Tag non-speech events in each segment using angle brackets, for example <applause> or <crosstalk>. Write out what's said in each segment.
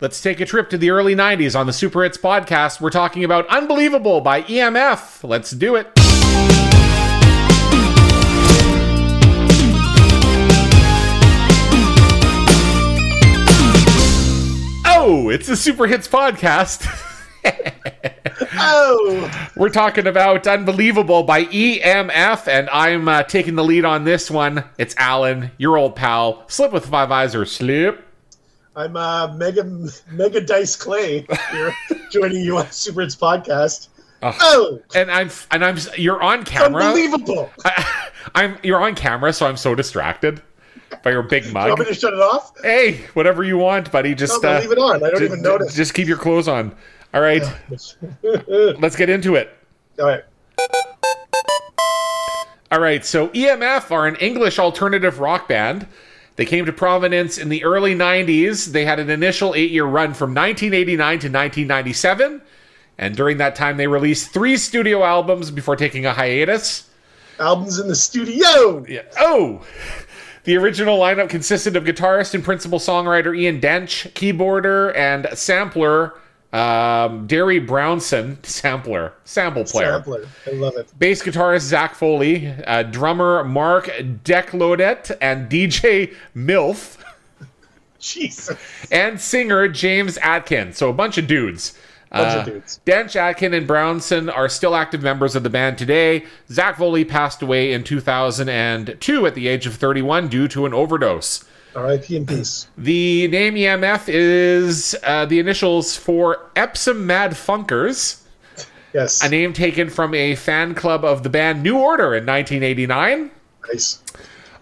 Let's take a trip to the early 90s on the Super Hits podcast. We're talking about Unbelievable by EMF. Let's do it. Oh, it's the Super Hits podcast. <laughs> Oh, We're talking about Unbelievable by EMF, and I'm uh, taking the lead on this one. It's Alan, your old pal. Slip with five eyes or slip. I'm uh, Mega Mega Dice Clay here, <laughs> joining you on Super Hits podcast. Oh, And I'm and I'm you're on camera. unbelievable! I, I'm you're on camera, so I'm so distracted by your big You want mug. me to shut it off? Hey, whatever you want, buddy. Just but uh, leave it on. I don't ju- even notice. Just keep your clothes on. All right, <laughs> let's get into it. All right. All right, so EMF are an English alternative rock band. They came to prominence in the early 90s. They had an initial eight year run from 1989 to 1997. And during that time, they released three studio albums before taking a hiatus. Albums in the studio. Yeah. Oh! The original lineup consisted of guitarist and principal songwriter Ian Dench, keyboarder and sampler um, Derry Brownson, sampler, sample player. Sampler. I love it. bass guitarist Zac Foley, uh, drummer Mark Decloedt, and DJ Milf, Jesus. and singer James Atkin. So a bunch of dudes. Bunch Uh, of dudes. Dench, Atkin, and Brownson are still active members of the band today. Zac Foley passed away in 2002 at the age of 31 due to an overdose. R.I.P. in peace. <clears throat> The name EMF is uh, the initials for Epsom Mad Funkers, Yes. a name taken from a fan club of the band New Order in 1989. Nice.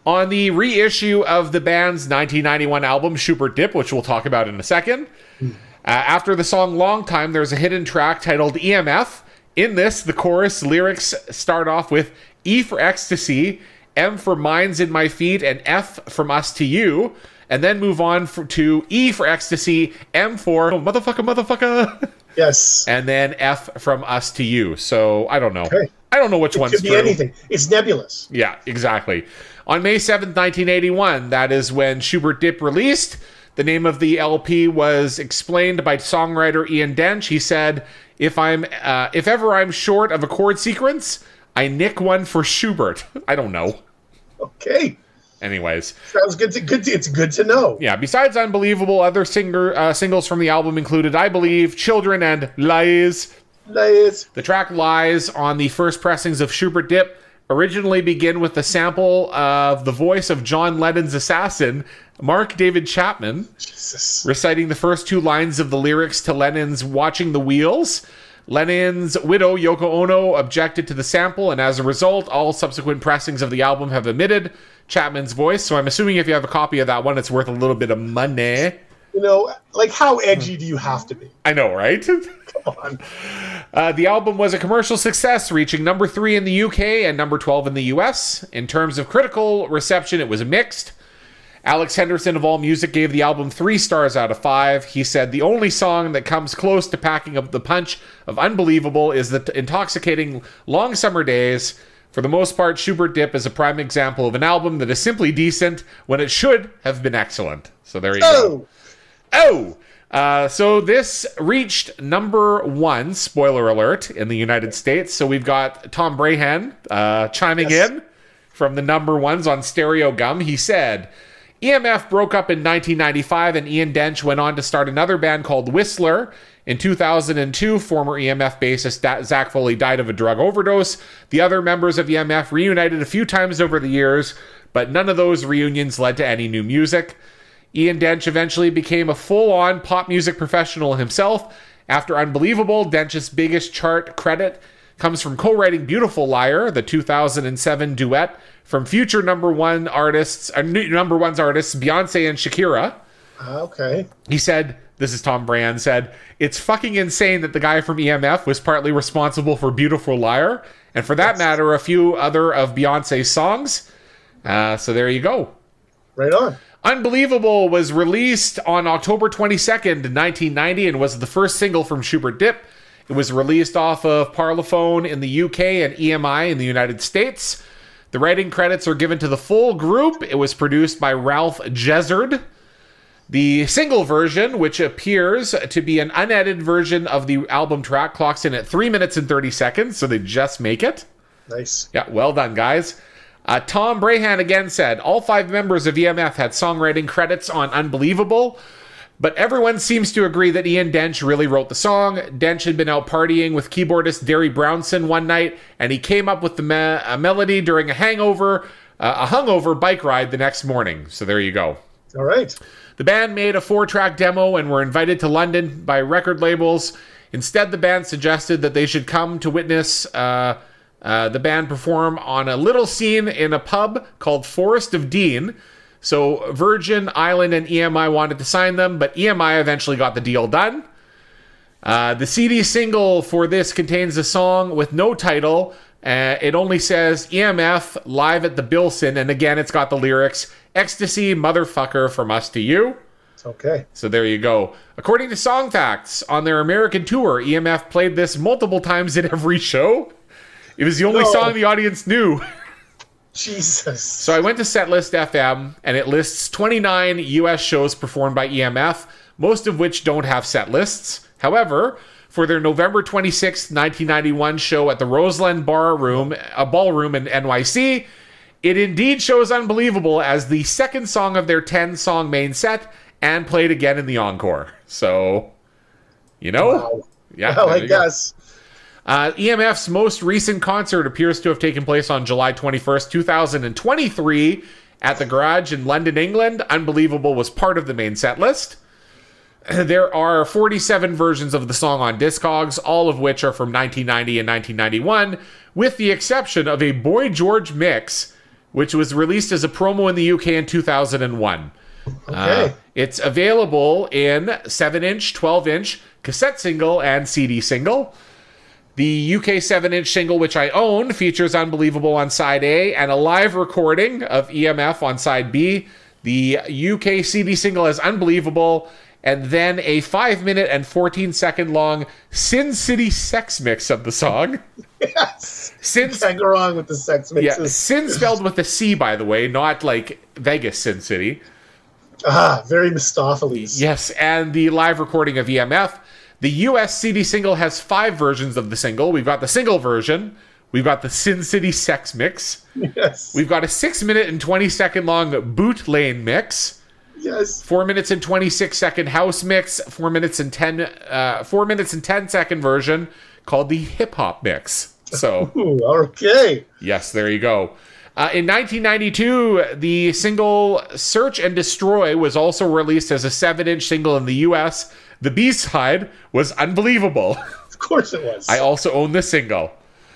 On the reissue of the band's 1991 album Schubert Dip, which we'll talk about in a second, uh, after the song Long Time, there's a hidden track titled EMF. In this, the chorus lyrics start off with E for ecstasy, M for minds in my feet, and F from us to you, and then move on for, to E for ecstasy, M for oh, motherfucker, motherfucker, <laughs> Yes. and then F from us to you. So I don't know. Okay. I don't know which one's Could be true. anything. It's nebulous. Yeah, exactly. On May 7th, 1981, that is when Schubert Dip released. The name of the LP was explained by songwriter Ian Dench. He said, "If I'm uh, if ever I'm short of a chord sequence, I nick one for Schubert." I don't know. Okay. Anyways, Sounds good. To, good. To, it's good to know. yeah. Besides Unbelievable, other singer uh, singles from the album included "I Believe," "Children," and "Lies." Nice. The track Lies on the first pressings of Schubert Dip originally begin with the sample of the voice of John Lennon's assassin, Mark David Chapman, Jesus. reciting the first two lines of the lyrics to Lennon's Watching the Wheels. Lennon's widow, Yoko Ono, objected to the sample, and as a result, all subsequent pressings of the album have omitted Chapman's voice. So I'm assuming if you have a copy of that one, it's worth a little bit of money. You know, like how edgy do you have to be? I know, right? Come on. <laughs> Uh, the album was a commercial success, reaching number three in the UK and number 12 in the US. In terms of critical reception, it was mixed. Alex Henderson of AllMusic gave the album three stars out of five. He said the only song that comes close to packing up the punch of Unbelievable is the intoxicating Long Summer Days. For the most part, Schubert Dip is a prime example of an album that is simply decent when it should have been excellent. So there you go. Oh, Oh! Uh, so this reached number one, spoiler alert, in the United States. So we've got Tom Breihan uh, chiming Yes. in from the number ones on Stereogum. He said, EMF broke up in 1995, and Ian Dench went on to start another band called Whistler. In 2002, former EMF bassist Zac Foley died of a drug overdose. The other members of EMF reunited a few times over the years, but none of those reunions led to any new music. Ian Dench eventually became a full on pop music professional himself. After Unbelievable, Dench's biggest chart credit comes from co writing Beautiful Liar, the 2007 duet from future number one artists, uh, number one's artists, Beyonce and Shakira. okay. He said, this is Tom Brand said, it's fucking insane that the guy from EMF was partly responsible for Beautiful Liar, and for that matter, a few other of Beyonce's songs. Uh, so there you go. Right on. Unbelievable was released on October 22nd, 1990, and was the first single from Schubert Dip. It was released off of Parlophone in the UK and EMI in the United States. The writing credits are given to the full group. It was produced by Ralph Jezzard. The single version, which appears to be an unedited version of the album track, clocks in at 3 minutes and 30 seconds, so they just make it. Nice. Yeah, well done, guys. Uh, Tom Breihan again said all five members of EMF had songwriting credits on Unbelievable, but everyone seems to agree that Ian Dench really wrote the song. Dench had been out partying with keyboardist Derry Brownson one night, and he came up with the me- a melody during a hangover, uh, a hungover bike ride the next morning. So there you go. All right. The band made a four track demo and were invited to London by record labels. Instead, the band suggested that they should come to witness uh, uh, the band perform on a little scene in a pub called Forest of Dean. So Virgin Island and EMI wanted to sign them, but EMI eventually got the deal done. Uh, the CD single for this contains a song with no title. Uh, it only says EMF live at the Bilson, and again, it's got the lyrics "Ecstasy, motherfucker, from us to you." Okay. So there you go. According to Song Facts, on their American tour, EMF played this multiple times at every show. It was the only No. song the audience knew. <laughs> Jesus. So I went to Setlist FM and it lists 29 US shows performed by EMF, most of which don't have set lists. However, for their November 26, 1991 show at the Roseland Bar Room, a ballroom in NYC, it indeed shows Unbelievable as the second song of their 10 song main set and played again in the encore. So, you know? Wow. Yeah. Well, I guess. go. Uh, EMF's most recent concert appears to have taken place on July 21st, 2023, at the Garage in London, England. Unbelievable was part of the main set list. <clears throat> There are 47 versions of the song on Discogs, all of which are from 1990 and 1991, with the exception of a Boy George mix, which was released as a promo in the UK in 2001. Okay. Uh, it's available in 7 inch, 12 inch, cassette single, and CD single. The UK 7 inch single, which I own, features Unbelievable on side A and a live recording of EMF on side B. The UK CD single is Unbelievable, and then a 5 minute and 14 second long Sin City sex mix of the song. yes. Sin, Can't go wrong with the sex yeah, mixes. Sin spelled with a C, by the way, not like Vegas Sin City. Ah, very Mistopheles. Yes, and the live recording of EMF. The US CD single has five versions of the single. We've got the single version. We've got the Sin City sex mix. Yes. We've got a six minute and 20 second long boot lane mix. yes. Four minutes and 26 second house mix. Four minutes and 10, uh, four minutes and 10 second version called the hip hop mix. So. <laughs> Ooh, okay. Yes, there you go. Uh, in 1992, the single Search and Destroy was also released as a 7 inch single in the US. The B side was unbelievable. Of course it was. I also own the single.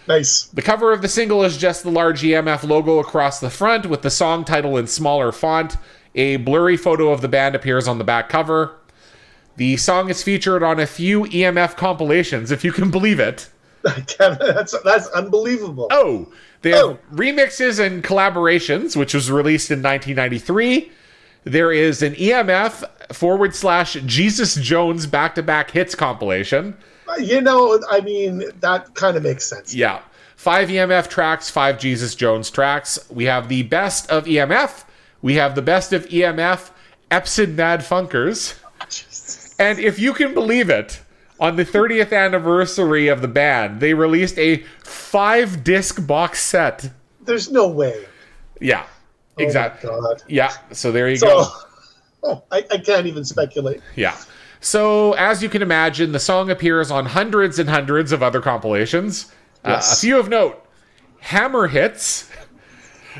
nice. The cover of the single is just the large EMF logo across the front with the song title in smaller font. A blurry photo of the band appears on the back cover. The song is featured on a few EMF compilations, if you can believe it. <laughs> that's that's unbelievable. Oh, they have Oh. remixes and collaborations, which was released in 1993. There is an EMF forward slash Jesus Jones back to back hits compilation. Uh, you know, I mean, that kind of makes sense. Yeah. Five EMF tracks, five Jesus Jones tracks. We have the best of EMF. We have the best of EMF, Epson Mad Funkers. <laughs> And if you can believe it, on the 30th anniversary of the band, they released a five disc box set. There's no way. Yeah. Oh Exactly. God. Yeah. So there you So, go. oh, <laughs> I, I can't even speculate. Yeah. So, as you can imagine, the song appears on hundreds and hundreds of other compilations. Uh, a few of note Hammer Hits,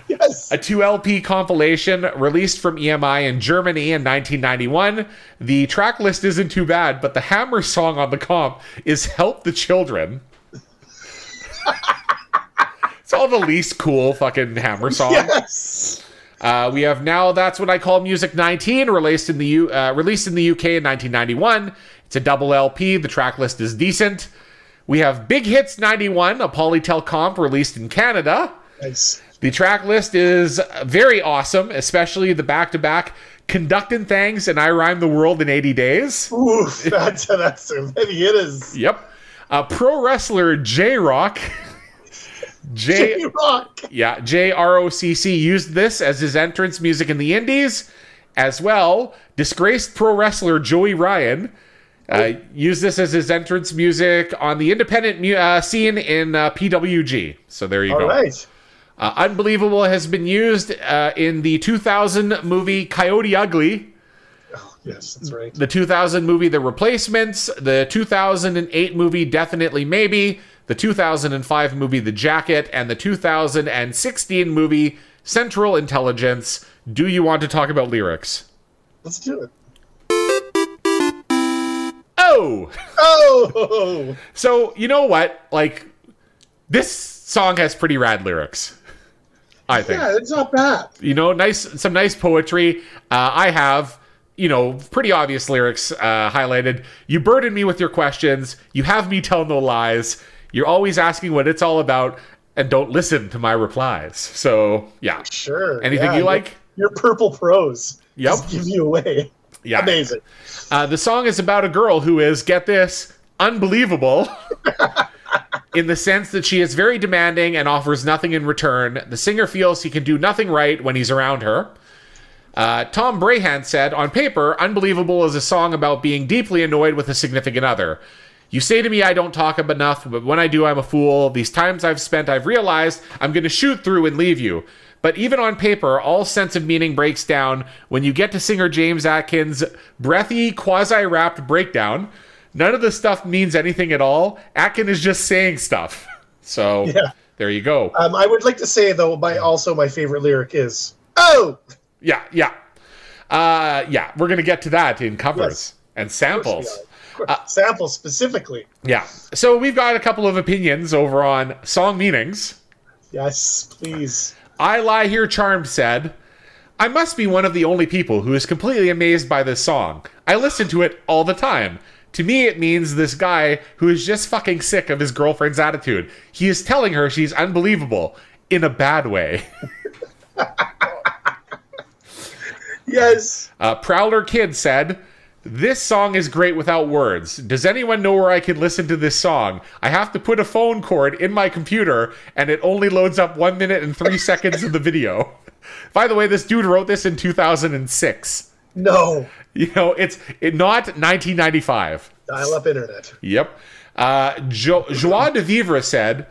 Yes. a 2LP compilation released from EMI in Germany in 1991. The track list isn't too bad, but the Hammer song on the comp is Help the Children. <laughs> it's all the least cool fucking Hammer song. Yes. Uh, we have now that's what I call Music 19, released in the U- uh, released in the UK in 1991. It's a double LP. The track list is decent. We have Big Hits 91, a Polytel comp released in Canada. Nice. The track list is very awesome, especially the back to back Conducting Things and I Rhyme the World in 80 Days. Oof, that's <laughs> that's maybe it is. Yep. Uh, pro wrestler J Rock. <laughs> J J Rock. Yeah, JROCC used this as his entrance music in the Indies. As well, disgraced pro wrestler Joey Ryan uh, used this as his entrance music on the independent mu- uh, scene in uh, PWG. So there you All go. right. Uh, Unbelievable has been used uh, in the 2000 movie Coyote Ugly, Oh, yes, that's right. the 2000 movie The Replacements, the 2008 movie Definitely Maybe, the 2005 movie The Jacket, and the 2016 movie Central Intelligence. Do you want to talk about lyrics? Let's do it. Oh! Oh, <laughs> So, you know what? Like, this song has pretty rad lyrics. I think. yeah, it's not bad. you know nice some nice poetry uh, i have you know pretty obvious lyrics uh, highlighted you burden me with your questions you have me tell no lies you're always asking what it's all about and don't listen to my replies so yeah Sure. Anything yeah, you like? Your purple prose. Yep. Just give you away. yeah Amazing. uh, the song is about a girl who is get this unbelievable <laughs> in the sense that she is very demanding and offers nothing in return the singer feels he can do nothing right when he's around her Uh, Tom Breihan said, On paper, Unbelievable is a song about being deeply annoyed with a significant other. You say to me I don't talk enough, but when I do, I'm a fool. These times I've spent, I've realized I'm going to shoot through and leave you. But even on paper, all sense of meaning breaks down when you get to singer James Atkins' breathy, quasi rapped breakdown. None of the stuff means anything at all. Atkin is just saying stuff. So Yeah. there you go. Um, I would like to say though, my also my favorite lyric is "Oh, Yeah, yeah. Uh, yeah, we're going to get to that in covers Yes. and samples. Sample specifically." Yeah. So we've got a couple of opinions over on song meanings. Yes, please. I Lie Here Charmed said, I must be one of the only people who is completely amazed by this song. I listen to it all the time. To me, it means this guy who is just fucking sick of his girlfriend's attitude. He is telling her she's unbelievable in a bad way. <laughs> Yes. Uh, Prowler Kid said, This song is great without words. Does anyone know where I can listen to this song? I have to put a phone cord in my computer and it only loads up one minute and three seconds of the video. <laughs> By the way, this dude wrote this in 2006. No. You know, it's it, not 1995. Dial up internet. Yep. Uh, jo- Joie de Vivre said,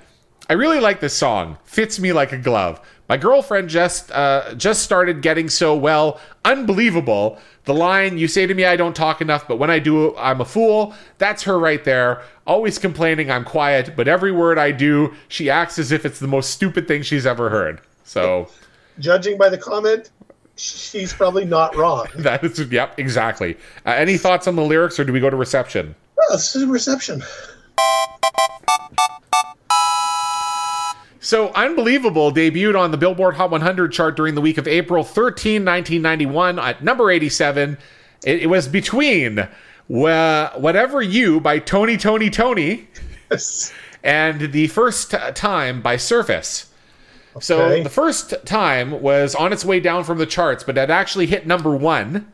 "I really like this song. Fits me like a glove. My girlfriend just uh, just started getting so well, unbelievable. The line you say to me, I don't talk enough, but when I do, I'm a fool. That's her right there. Always complaining I'm quiet, but every word I do, she acts as if it's the most stupid thing she's ever heard. So Judging by the comment, she's probably not wrong. <laughs> that is yep, exactly. Uh, any thoughts on the lyrics, or do we go to reception? Oh, this is reception. So, Unbelievable debuted on the Billboard Hot 100 chart during the week of April 13, 1991, at number 87. It, it was between Wha- Whatever You by Tony Toni Toné Yes. and The First Time by Surface. So, the first time was on its way down from the charts, but it actually hit number one.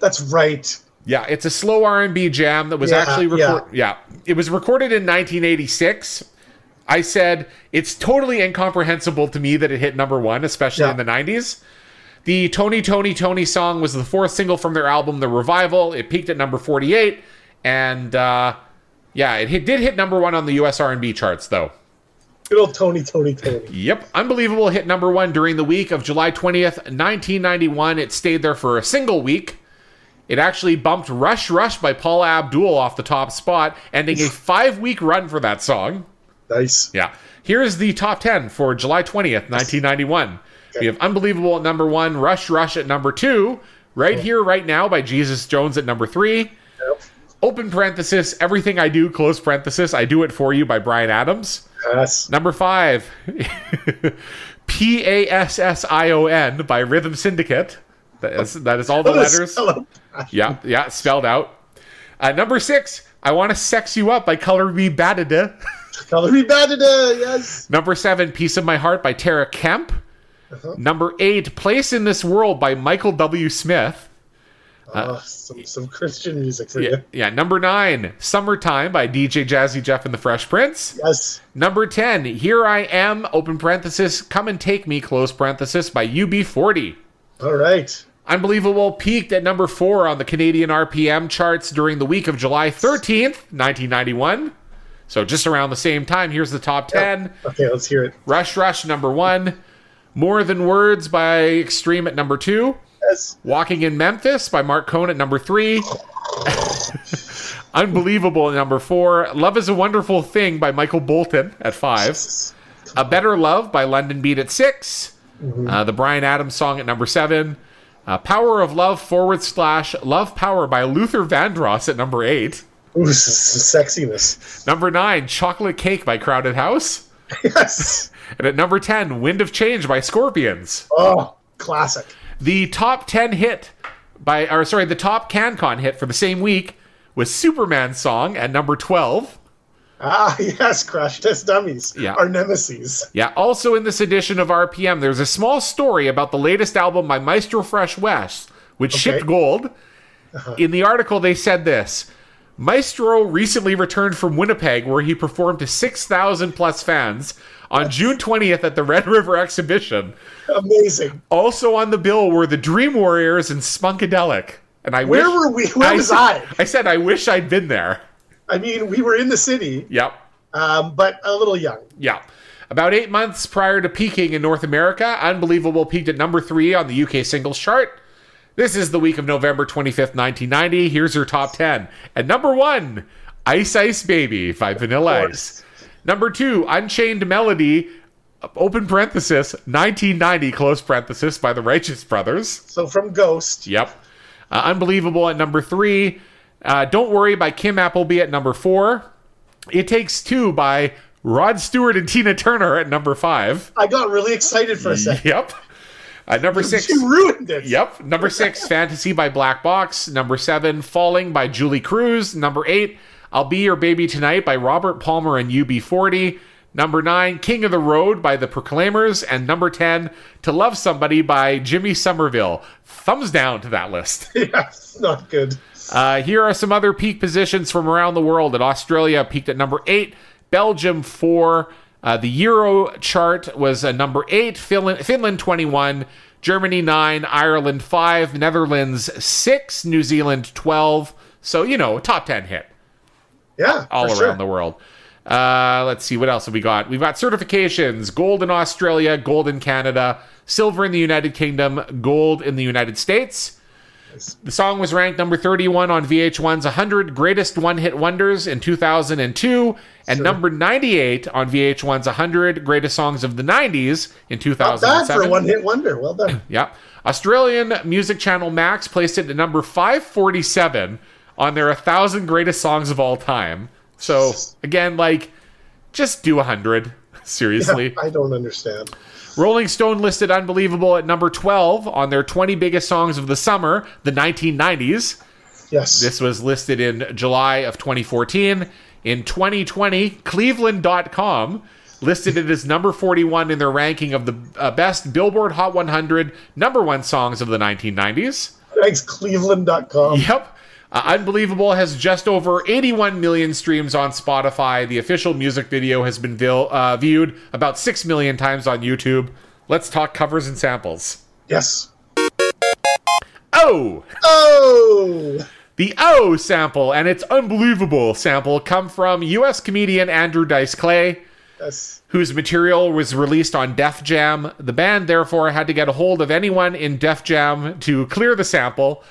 That's right. Yeah, it's a slow R&B jam that was Yeah, actually recorded. Yeah. it was recorded in 1986. I said it's totally incomprehensible to me that it hit number one, especially Yeah. in the 90s. The Tony Toni Toné song was the fourth single from their album The Revival. It peaked at number 48, and uh, yeah, it hit, did hit number one on the U.S. R&B charts though. Good old Tony, Toni, Toné. Yep. Unbelievable hit number one during the week of July 20th, 1991. It stayed there for a single week. It actually bumped Rush Rush by Paula Abdul off the top spot, ending a <laughs> five week run for that song. Nice. Yeah. Here's the top 10 for July 20th, 1991. We have Unbelievable at number one, Rush Rush at number two, Right Here, Right Now by Jesus Jones at number three. Yep. Open parenthesis, Everything I Do, close parenthesis, I Do It For You by Bryan Adams. Yes. Number five, <laughs> P A S S I O N by Rhythm Syndicate. That is, that is all the letters. Yeah, yeah, spelled out. Uh, number six, I Want to Sex You Up by Color Me Badada. <laughs> Calorie Badada, yes. Number seven, Piece of My Heart by Tara Kemp. Uh-huh. Number eight, Place in This World by Michael W. Smith. oh, some, some Christian music for Yeah, you. yeah. Number nine, Summertime by DJ Jazzy Jeff and the Fresh Prince. Yes. Number 10, Here I Am, open parenthesis, Come and Take Me, close parenthesis, by UB40. All right. Unbelievable peaked at number four on the Canadian RPM charts during the week of July 13th, 1991. So just around the same time, here's the top 10. Okay, let's hear it. Rush Rush, number one. More Than Words by Extreme at number two. Yes. Walking in Memphis by Marc Cohn at number three. <laughs> Unbelievable at number four. Love is a Wonderful Thing by Michael Bolton at five. A Better Love by London Beat at 6 Uh, the Bryan Adams song at number seven. Uh, Power of Love forward slash Love Power by Luther Vandross at number eight. Ooh, <laughs> s- s- sexiness. Number nine, Chocolate Cake by Crowded House. Yes. <laughs> And at number 10, Wind of Change by Scorpions. Oh, classic. The top 10 hit by, or sorry, the top CanCon hit for the same week was Superman's song at number 12. Ah, <laughs> yes, Crash Test Dummies. Yeah. Our nemesis. Yeah, also in this edition of RPM, there's a small story about the latest album by Maestro Fresh Wes, which shipped gold. In the article, they said this Maestro recently returned from Winnipeg, where he performed to 6,000 plus fans on June 20th at the Red River Exhibition. Amazing. Also on the bill were the Dream Warriors and Spunkadelic. And I Where wish, were we? Where was I? I said I wish I'd been there. I mean, we were in the city, Yep. um, but a little young. Yeah. About eight months prior to peaking in North America, Unbelievable peaked at number three on the UK singles chart. This is the week of November 25th, 1990. Here's your top 10. At number one, Ice Ice Baby by Vanilla Ice. Number two, Unchained Melody, open parenthesis, 1990, close parenthesis, by the Righteous Brothers. So from Ghost. Yep. Uh, Unbelievable at number three. Uh, Don't Worry by Kim Appleby at number four. It Takes Two by Rod Stewart and Tina Turner at number five. I got really excited for a second. Yep. Uh, number six. She ruined it. Yep. Number six, <laughs> Fantasy by Black Box. Number seven, Falling by Julee Cruise. Number eight, I'll Be Your Baby Tonight by Robert Palmer and UB40. Number nine, King of the Road by the Proclaimers. And number 10, To Love Somebody by Jimmy Somerville. Thumbs down to that list. <laughs> Yes, not good. Uh, here are some other peak positions from around the world. At Australia, peaked at number eight. Belgium four. Uh, the Euro chart was uh, number eight. Finland, Finland twenty-one. Germany nine. Ireland five. Netherlands six. New Zealand twelve. So you know, top ten hit Yeah, all around sure. the world. Uh, let's see what else have we got. We've got certifications: gold in Australia, gold in Canada, silver in the United Kingdom, gold in the United States. The song was ranked number 31 on VH1's 100 Greatest One Hit Wonders in 2002 and number 98 on VH1's 100 Greatest Songs of the 90s in 2007. Not bad for a one-hit wonder. Well done. <clears throat> Yep. Australian music channel Max placed it at number 547 on their 1,000 Greatest Songs of All Time. So, again, like, just do 100. <laughs> Seriously. I don't understand. Rolling Stone listed Unbelievable at number 12 on their 20 biggest songs of the summer, the 1990s. Yes. This was listed in July of 2014. In 2020, Cleveland.com listed it as number 41 in their ranking of the uh, best Billboard Hot 100 number one songs of the 1990s. Thanks, Cleveland.com. Yep. Uh, Unbelievable has just over 81 million streams on Spotify. The official music video has been vil- uh, viewed about 6 million times on YouTube. Let's talk covers and samples. Yes. Oh! Oh, The O sample and its unbelievable sample come from US comedian Andrew Dice Clay, yes. whose material was released on Def Jam. The band therefore had to get a hold of anyone in Def Jam to clear the sample.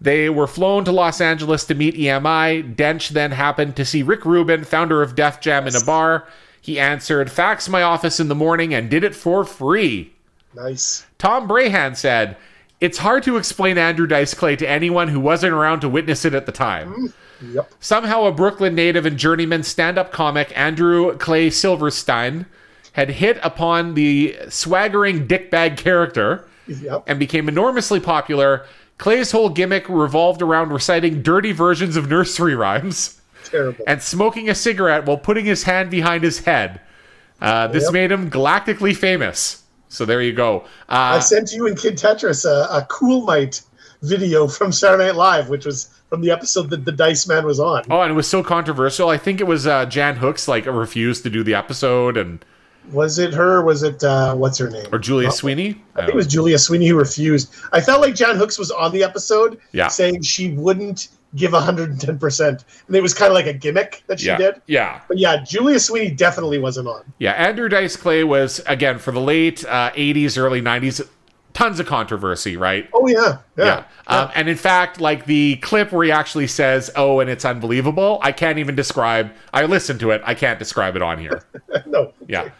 They were flown to Los Angeles to meet EMI. Dench then happened to see Rick Rubin, founder of Def Jam, in a bar. He answered, faxed my office in the morning and did it for free. Nice. Tom Breihan said, It's hard to explain Andrew Dice Clay to anyone who wasn't around to witness it at the time. Mm, yep. Somehow, a Brooklyn native and journeyman stand up comic, Andrew Clay Silverstein, had hit upon the swaggering dickbag character Yep. and became enormously popular. Clay's whole gimmick revolved around reciting dirty versions of nursery rhymes Terrible. and smoking a cigarette while putting his hand behind his head. Uh, this Yep. made him galactically famous. So there you go. I Uh, sent you and Kid Tetris a, a Cool Might video from Saturday Night Live, which was from the episode that the Dice Man was on. oh, and it was so controversial. I think it was uh, Jan Hooks like refused to do the episode, and Was it her? Or was it uh, what's her name? Or Julia Sweeney? I think it was Julia Sweeney who refused. I felt like John Hooks was on the episode Yeah. saying she wouldn't give 110%. And it was kind of like a gimmick that she yeah. did. Yeah. But yeah, Julia Sweeney definitely wasn't on. Yeah. Andrew Dice Clay was, again, for the late uh, 80s, early 90s, tons of controversy, right? Oh, yeah. Yeah. Yeah. Um, and in fact, like the clip where he actually says, oh, and it's unbelievable, I can't even describe. I listened to it. I can't describe it on here. <laughs> no. Yeah.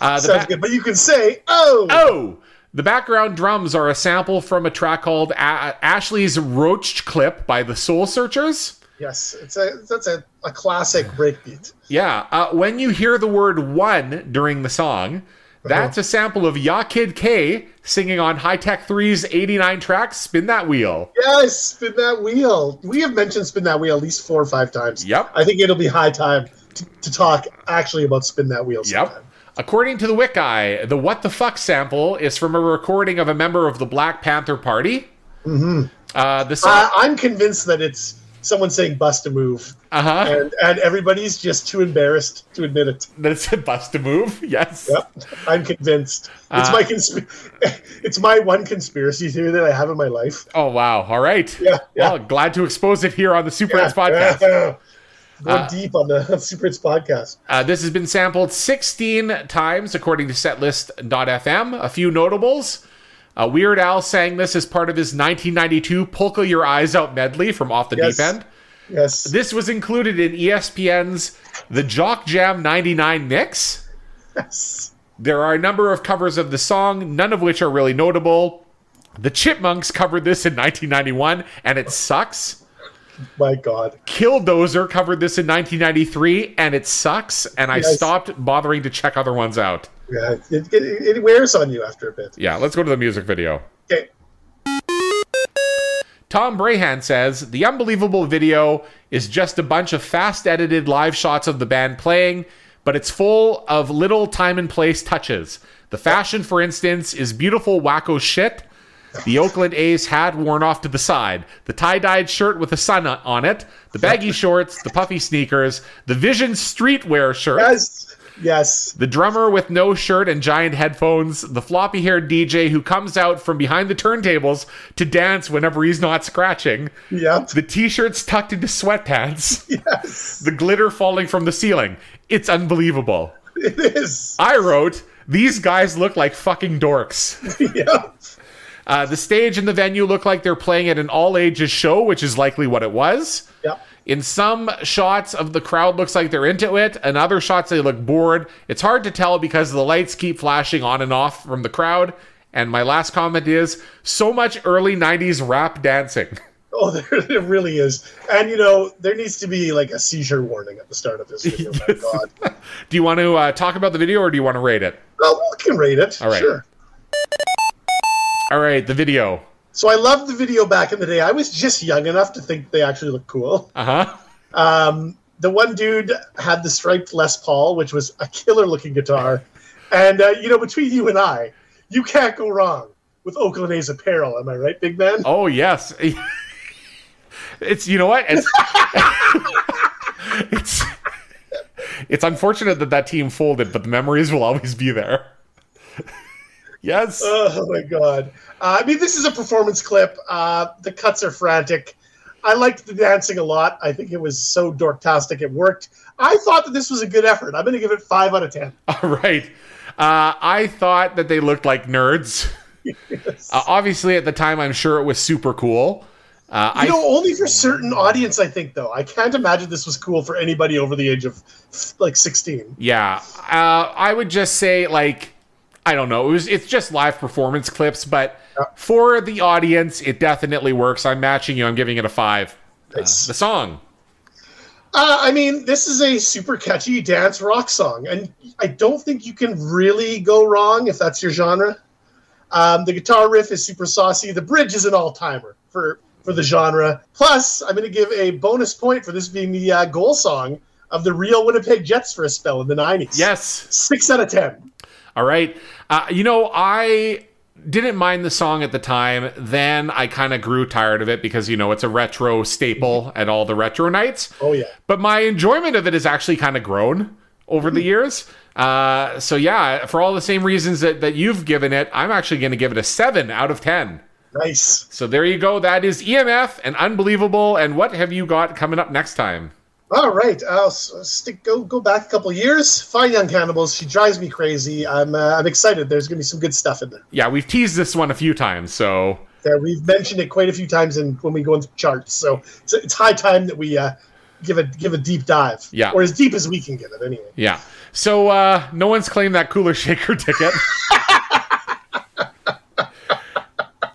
Uh, Sounds ba- good. But you can say, oh. Oh! The background drums are a sample from a track called a- Ashley's Roach Clip by the Soul Searchers. Yes. It's a, that's a, a classic breakbeat. Yeah. Uh, when you hear the word one during the song, that's a sample of Ya Kid K singing on Hi Tek 3's 89 track Spin That Wheel. Yes, spin that wheel. We have mentioned spin that wheel at least four or five times. Yep. I think it'll be high time to, to talk actually about spin that wheel. Yep. According to the Wiki, the What the Fuck sample is from a recording of a member of the Black Panther Party. Mm-hmm. Uh, the song. I, I'm convinced that it's someone saying "bust a move," Uh huh. and and everybody's just too embarrassed to admit it. That's a bust a move. Yes. Yep, I'm convinced. It's Uh, my consp- <laughs> It's my one conspiracy theory that I have in my life. Oh, wow. All right. Yeah, yeah. Well, glad to expose it here on the Super Yeah. podcast. <laughs> Going deep on the <laughs> Super Hits podcast. Uh, this has been sampled 16 times according to setlist.fm. A few notables. Uh, Weird Al sang this as part of his 1992 Polka Your Eyes Out medley from Off the Yes. Deep End. Yes. This was included in ESPN's The Jock Jam 99 mix. yes. There are a number of covers of the song, none of which are really notable. The Chipmunks covered this in 1991, and it sucks. My God. Killdozer covered this in 1993, and it sucks. And I stopped bothering to check other ones out. Yeah, it, it, it wears on you after a bit. Yeah, let's go to the music video. Okay. Tom Breihan says the unbelievable video is just a bunch of fast edited live shots of the band playing, but it's full of little time and place touches. The fashion, for instance, is beautiful wacko shit. The Oakland A's hat worn off to the side, the tie dyed shirt with the sun on it, the baggy shorts, the puffy sneakers, the Vision streetwear shirt. Yes. Yes. The drummer with no shirt and giant headphones, the floppy haired DJ who comes out from behind the turntables to dance whenever he's not scratching, Yep. the t shirts tucked into sweatpants, <laughs> Yes. the glitter falling from the ceiling. It's unbelievable. It is. I wrote, These guys look like fucking dorks. <laughs> Yep. Uh, the stage and the venue look like they're playing at an all ages show, which is likely what it was. Yep. In some shots of the crowd looks like they're into it, and other shots they look bored. It's hard to tell because the lights keep flashing on and off from the crowd. And my last comment is so much early 90s rap dancing. <laughs> Oh, <laughs> there, there really is. And, you know, there needs to be like a seizure warning at the start of this video. My <laughs> God. Do you want to uh, talk about the video or do you want to rate it? Well, we can rate it. All right. Sure. All right, the video. So I loved the video back in the day. I was just young enough to think they actually looked cool. Uh huh. Um, the one dude had the striped Les Paul, which was a killer looking guitar. And, uh, you know, between you and I, you can't go wrong with Oakland A's apparel. Am I right, big man? Oh, yes. <laughs> it's, you know what? It's, <laughs> it's, it's unfortunate that that team folded, but the memories will always be there. <laughs> yes. Oh my god! Uh, I mean, this is a performance clip. Uh, the cuts are frantic. I liked the dancing a lot. I think it was so dorktastic it worked. I thought that this was a good effort. I'm going to give it five out of ten. <laughs> All right. Uh, I thought that they looked like nerds. <laughs> Uh, obviously, at the time, I'm sure it was super cool. Uh, I You know, only for certain audience, I think. Though I can't imagine this was cool for anybody over the age of like 16. yeah, uh, I would just say like I don't know. It was it's just live performance clips, but for the audience, it definitely works. I'm matching you. I'm giving it a five. Uh, the song. Uh, I mean, this is a super catchy dance rock song, and I don't think you can really go wrong if that's your genre. Um, the guitar riff is super saucy. The bridge is an all timer for for the genre. Plus, I'm going to give a bonus point for this being the uh, goal song of the real Winnipeg Jets for a spell in the '90s. Yes. six out of ten. All right. Uh, you know, I didn't mind the song at the time. Then I kind of grew tired of it because, you know, it's a retro staple at all the retro nights. Oh yeah, But my enjoyment of it has actually kind of grown over the years. Uh, so yeah, for all the same reasons that, that you've given it, I'm actually going to give it a seven out of ten. Nice. So there you go. That is EMF and unbelievable. And what have you got coming up next time? All right, I'll stick. Go go back a couple years. Fine Young Cannibals. She drives me crazy. I'm uh, I'm excited. There's gonna be some good stuff in there. Yeah, we've teased this one a few times, so yeah, we've mentioned it quite a few times in when we go into charts. So it's, it's high time that we uh, give a give a deep dive. Yeah, or as deep as we can get it anyway. Yeah. So uh, no one's claimed that cooler shaker <laughs> ticket. <laughs>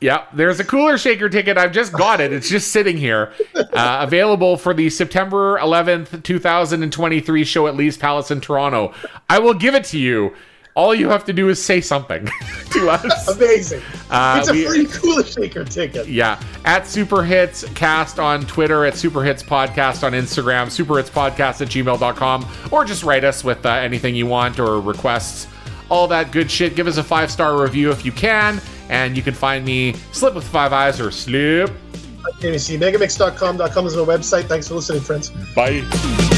Yep, there's a cooler shaker ticket. I've just got it. It's just sitting here, uh, available for the September 11th, 2023 show at Lee's Palace in Toronto. I will give it to you. All you have to do is say something <laughs> to us. Amazing. Uh, it's a we, free cooler shaker ticket. Yeah. At Super Hits Cast on Twitter, at Super Hits Podcast on Instagram, Super Hits Podcast at gmail.com, or just write us with uh, anything you want or requests. All that good shit. Give us a five star review if you can. And you can find me Slip with Five Eyes or Slip. Okay, see, megamixdotcom.com is my website. Thanks for listening, friends. Bye.